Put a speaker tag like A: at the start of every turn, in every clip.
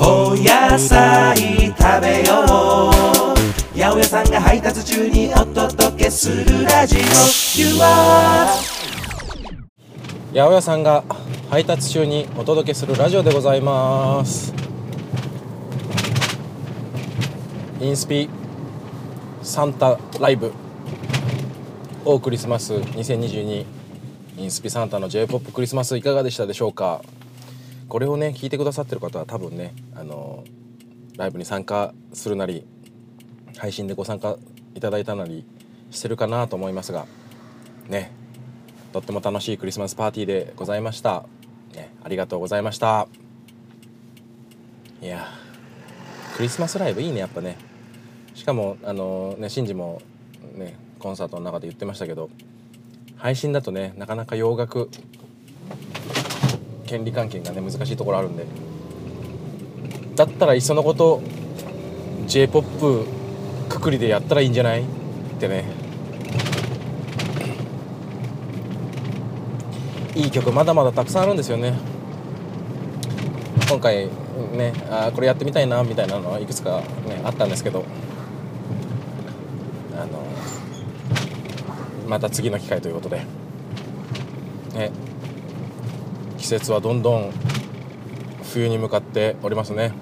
A: お野菜食べよう。八百屋さんが配達中にお届けするラジオ You are
B: 八百屋さんが配達中にお届けするラジオでございます。インスピサンタライブオークリスマス2022インスピサンタの J−POP クリスマスいかがでしたでしょうか？これをね聞いてくださってる方は多分ねあのライブに参加するなり配信でご参加いただいたなりしてるかなと思いますがねとっても楽しいクリスマスパーティーでございました、ね、ありがとうございました。いやクリスマスライブいいねやっぱね。しかもあのねシンジもねコンサートの中で言ってましたけど配信だとねなかなか洋楽権利関係がね難しいところあるんで。だったらいっそのこと j p o p くくりでやったらいいんじゃない？ってね。いい曲まだまだたくさんあるんですよね。今回ねあこれやってみたいなみたいなのはいくつか、ね、あったんですけど。あのまた次の機会ということで、ね、季節はどんどん冬に向かっておりますね。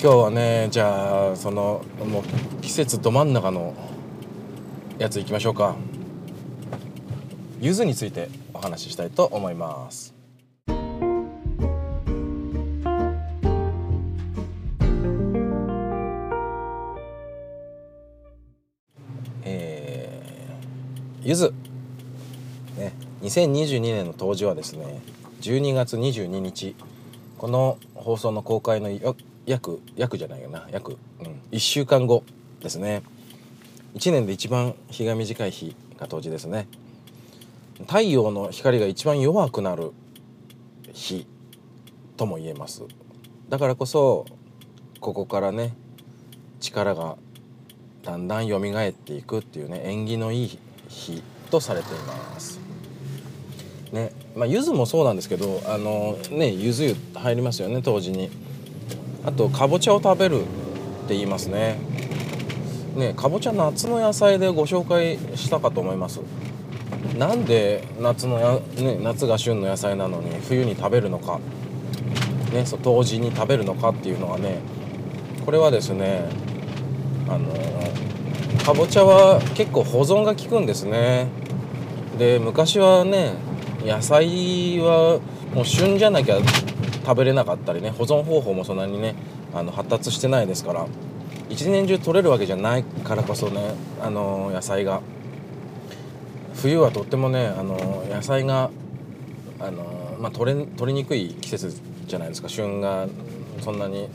B: 今日はねじゃあそのもう季節ど真ん中のやついきましょうか。柚子についてお話ししたいと思います。えー、柚子2022年の当時はですね12月22日この放送の公開の約約じゃないよな約、うん、1週間後ですね。1年で一番日が短い日が当時ですね。太陽の光が一番弱くなる日とも言えます。だからこそここからね力がだんだん蘇っていくっていうね縁起のいい日とされています。ね。まあ柚子もそうなんですけどあのね柚子湯入りますよね当時に。あとかぼちゃを食べるって言いますね。ねかぼちゃ夏の野菜でご紹介したかと思います。なんで夏のや、ね、夏が旬の野菜なのに冬に食べるのか、ね、そう冬至に食べるのかっていうのはねこれはですねあのかぼちゃは結構保存が効くんですね。で昔はね野菜はもう旬じゃなきゃ食べれなかったりね保存方法もそんなにねあの発達してないですから一年中取れるわけじゃないからこそねあの野菜が。冬はとってもねあの野菜があの、まあ、取れ取りにくい季節じゃないですか。旬がそんなに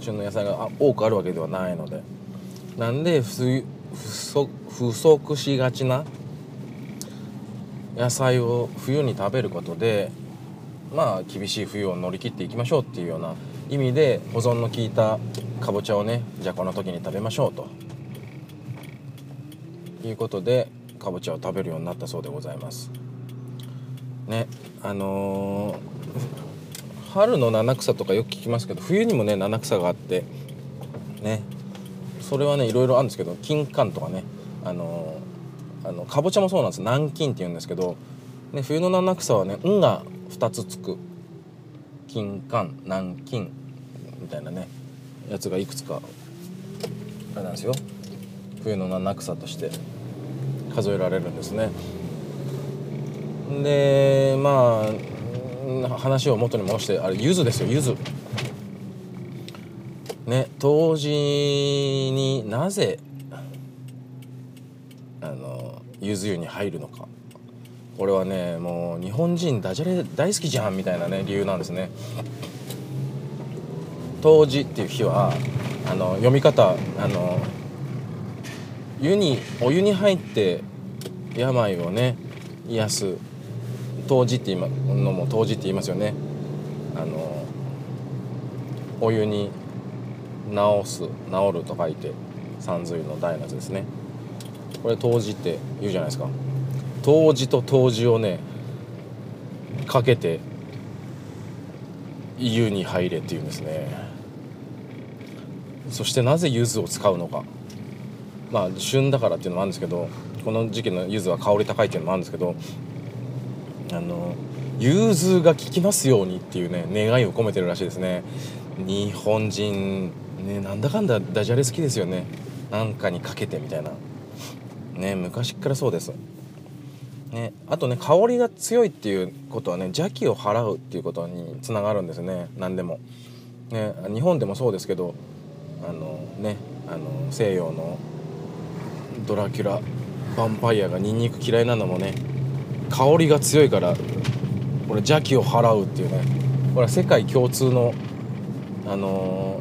B: 旬の野菜が多くあるわけではないので。なんで不足しがちな野菜を冬に食べることでまあ厳しい冬を乗り切っていきましょうっていうような意味で保存の効いたかぼちゃをねじゃあこの時に食べましょうと。いうことでかぼちゃを食べるようになったそうでございます。ねあのー、春の七草とかよく聞きますけど冬にもね七草があってねそれはねいろいろあるんですけど金柑とかねあのー、あのかぼちゃもそうなんです南京って言うんですけど、ね、冬の七草はね「ん」が2つつく金柑南京みたいなねやつがいくつかあれなんですよ冬の七草として数えられるんですね。でまあ話を元に戻してあれ柚子ですよ柚子。ね当時になぜの柚子湯に入るのか。これはねもう日本人ダジャレ大好きじゃんみたいなね理由なんですね。冬至っていう日はあの読み方あの湯にお湯に入って病をね癒す湯治って今のも湯治って言いますよね。あのお湯に治す治ると書いて三髄の大のやつですね。これ湯治って言うじゃないですか。湯治と湯治をねかけて湯に入れっていうんですね。そしてなぜ柚子を使うのか。まあ旬だからっていうのもあるんですけどこの時期の柚子は香り高いっていうのもあるんですけどあの融通が効きますようにっていうね願いを込めてるらしいですね。日本人ねなんだかんだダジャレ好きですよね。なんかにかけてみたいな。ね昔からそうです。ね、あとね香りが強いっていうことはね邪気を払うっていうことにつながるんですね。何でも、ね、日本でもそうですけどあのねあの西洋のドラキュラヴァンパイアがニンニク嫌いなのもね香りが強いからこれ邪気を払うっていうね。これは世界共通のあの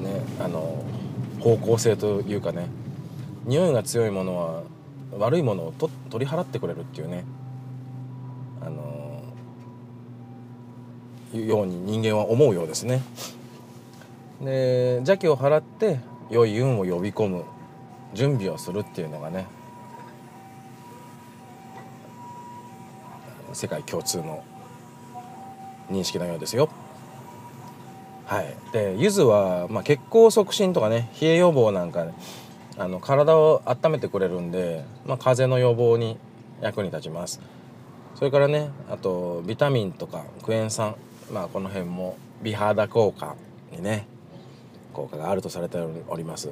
B: ねあの方向性というかね匂いが強いものは悪いものをと取り払ってくれるっていうねあのいうように人間は思うようですね。で邪気を払って良い運を呼び込む準備をするっていうのがね世界共通の認識のようですよ。はい、で柚子は、まあ、血行促進とかね冷え予防なんか、ね、あの体を温めてくれるんで、まあ、風邪の予防に役に立ちます。それからねあとビタミンとかクエン酸まあこの辺も美肌効果にね効果があるとされております。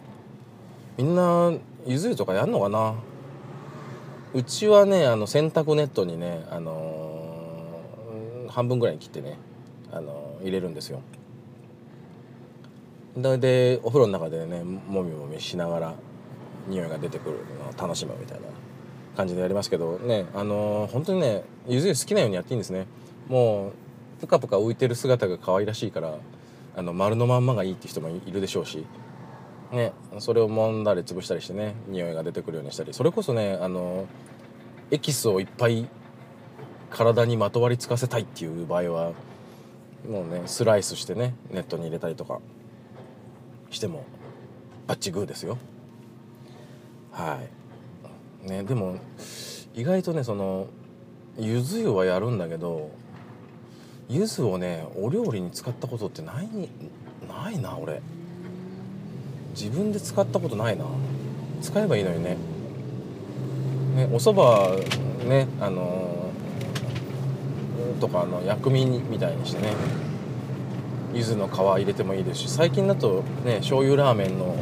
B: みんなゆず湯とかやんのかな？うちはねあの洗濯ネットにね、あのー、半分ぐらいに切ってね、あのー、入れるんですよ。でお風呂の中でねもみもみしながら匂いが出てくるのを楽しむみたいな感じでやりますけどねあのー、本当にねゆず湯好きなようにやっていいんですね。もうぷかぷか浮いてる姿が可愛らしいからあの丸のまんまがいいって人もいるでしょうしねそれを揉んだり潰したりしてね匂いが出てくるようにしたりそれこそねあのエキスをいっぱい体にまとわりつかせたいっていう場合はもうねスライスしてねネットに入れたりとかしてもバッチグーですよ。はい。ねでも意外とねそのゆず湯はやるんだけど柚子をねお料理に使ったことってないないな俺。自分で使ったことないな。使えばいいのにね。ねお蕎麦ねあのー、とかの薬味みたいにしてね。柚子の皮入れてもいいですし最近だとね醤油ラーメンの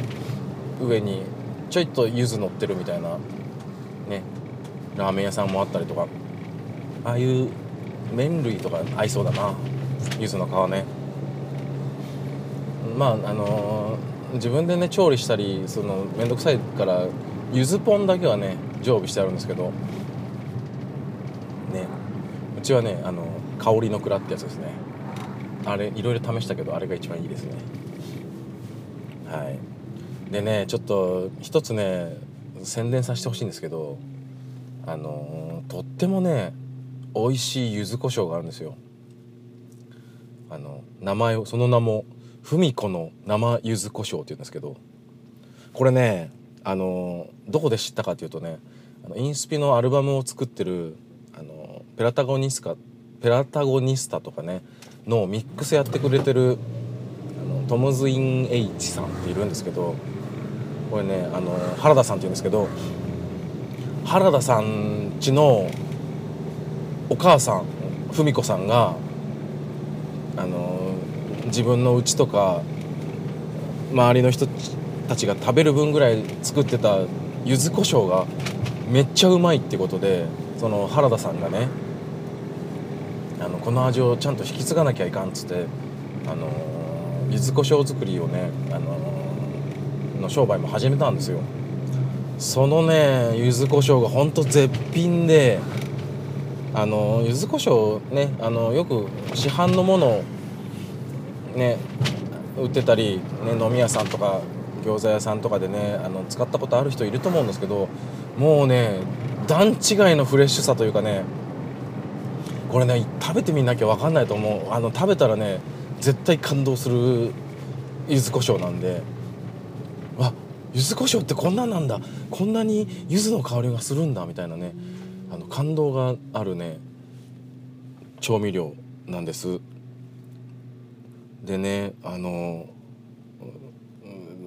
B: 上にちょいと柚子乗ってるみたいなね。ラーメン屋さんもあったりとか。ああいう麺類とか合いそうだな。柚子の皮ね。まああのー、自分でね調理したりその面倒くさいから柚子ポンだけはね常備してあるんですけど。ね。うちはねあの香りの蔵ってやつですね。あれいろいろ試したけどあれが一番いいですね。はい。でねちょっと一つね宣伝させてほしいんですけどあの、とってもね美味しい柚子胡椒があるんですよ。あの名前をその名も文子の生柚子胡椒って言うんですけどこれねあのどこで知ったかというとねあのインスピのアルバムを作ってるあのペラタゴニスカペラタゴニスタとかねのミックスやってくれてるあのトムズ・イン・エイチさんっているんですけどこれねあの原田さんっていうんですけど原田さんちのお母さん文子さんがあの自分の家とか周りの人たちが食べる分ぐらい作ってた柚子胡椒がめっちゃうまいってことでその原田さんがねあのこの味をちゃんと引き継がなきゃいかんっつってあの柚子胡椒作りをねあのの商売も始めたんですよ。そのね柚子胡椒がほんと絶品であの柚子胡椒ねあのよく市販のものをね売ってたり、ね、飲み屋さんとか餃子屋さんとかでねあの使ったことある人いると思うんですけどもうね段違いのフレッシュさというかねこれね食べてみなきゃ分かんないと思う。あの食べたらね絶対感動する柚子胡椒なんで。柚子胡椒ってこんなんなんだ。こんなに柚子の香りがするんだみたいなね。あの感動があるね。調味料なんです。でねあの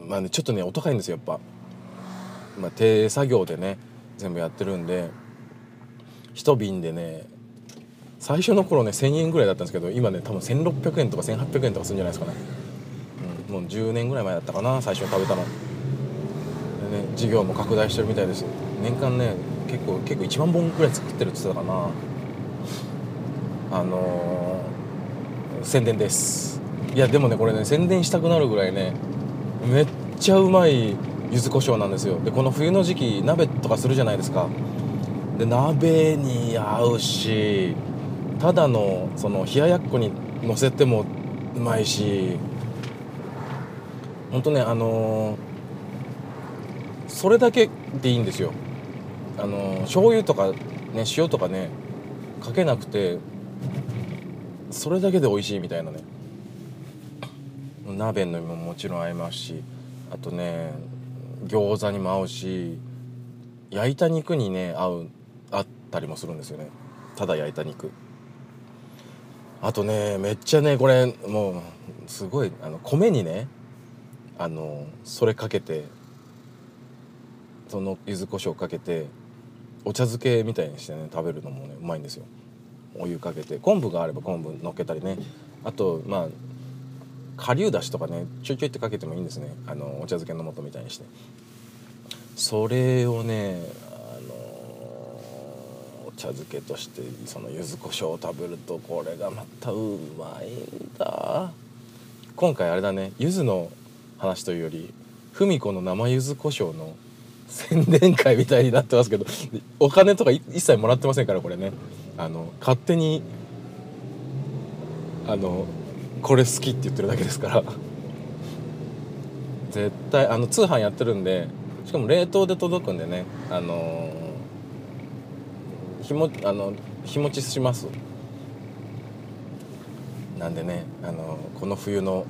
B: まあねちょっとねお高いんですよやっぱ、まあ、手作業でね全部やってるんで。一瓶でね最初の頃ね1,000円ぐらいだったんですけど今ね多分1,600円とか1,800円とかするんじゃないですかね、うん、もう10年ぐらい前だったかな最初に食べたの。事業も拡大してるみたいです。年間ね結構結構1万本ぐらい作ってるって言ってたかな。あのー宣伝です。いやでもねこれね宣伝したくなるぐらいねめっちゃうまい柚子胡椒なんですよ。でこの冬の時期鍋とかするじゃないですか。で鍋に合うしただのその冷ややっこにのせてもうまいしほんとねあのーそれだけでいいんですよ。あの醤油とかね塩とかねかけなくてそれだけで美味しいみたいなね。鍋のももちろん合いますしあとね餃子にも合うし焼いた肉にね合う合ったりもするんですよね。ただ焼いた肉。あとねめっちゃねこれもうすごいあの米にねあのそれかけてその柚子胡椒かけてお茶漬けみたいにしてね食べるのもねうまいんですよ。お湯かけて。昆布があれば昆布のっけたりね。あとまあ顆粒だしとかねちょいちょいってかけてもいいんですね。あのお茶漬けの素みたいにして。それをねあのお茶漬けとしてその柚子胡椒を食べるとこれがまたうまいんだ。今回あれだね。柚子の話というより芙美子の生柚子胡椒の宣伝会みたいになってますけどお金とか一切もらってませんからこれね。あの勝手にあのこれ好きって言ってるだけですから。絶対あの通販やってるんでしかも冷凍で届くんでねあの日もあの日持ちします。なんでねあのこの冬の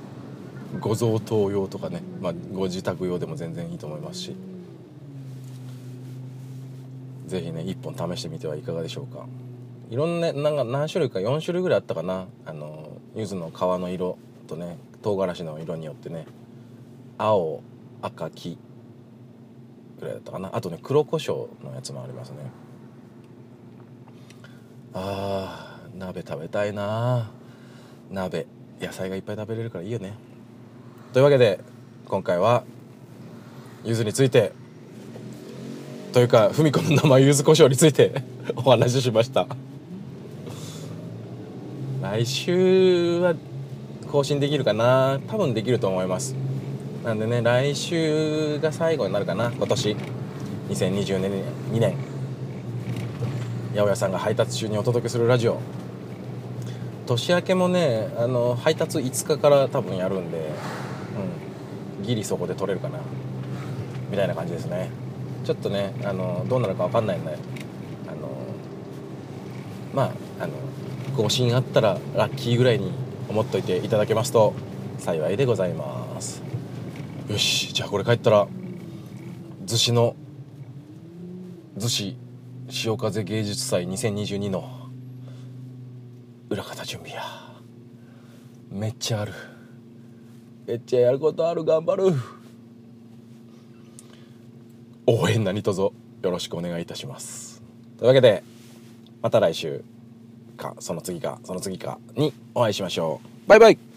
B: ご贈答用とかね、まあ、ご自宅用でも全然いいと思いますし。ぜひね1本試してみてはいかがでしょうか。いろんななんか何種類か4種類ぐらいあったかな。あの柚子の皮の色とね唐辛子の色によってね。青赤黄ぐらいだったかな。あとね黒胡椒のやつもありますね。あー鍋食べたいな。鍋。野菜がいっぱい食べれるからいいよね。というわけで今回は柚子についてというか芙美子の生柚子胡椒について お話ししました。来週は更新できるかな？多分できると思います。なんでね来週が最後になるかな？今年。2022年2年八百屋さんが配達中にお届けするラジオ。年明けもねあの配達5日から多分やるんで、うん、ギリそこで取れるかな？みたいな感じですね。ちょっとねあのどうなるか分かんないんであのまああの更新あったらラッキーぐらいに思っといていただけますと幸いでございます。よしじゃあこれ帰ったら逗子の逗子潮風芸術祭2022の裏方準備や。めっちゃある。めっちゃやることある頑張る。応援何卒よろしくお願いいたします。というわけでまた来週かその次かその次かにお会いしましょう。バイバイ。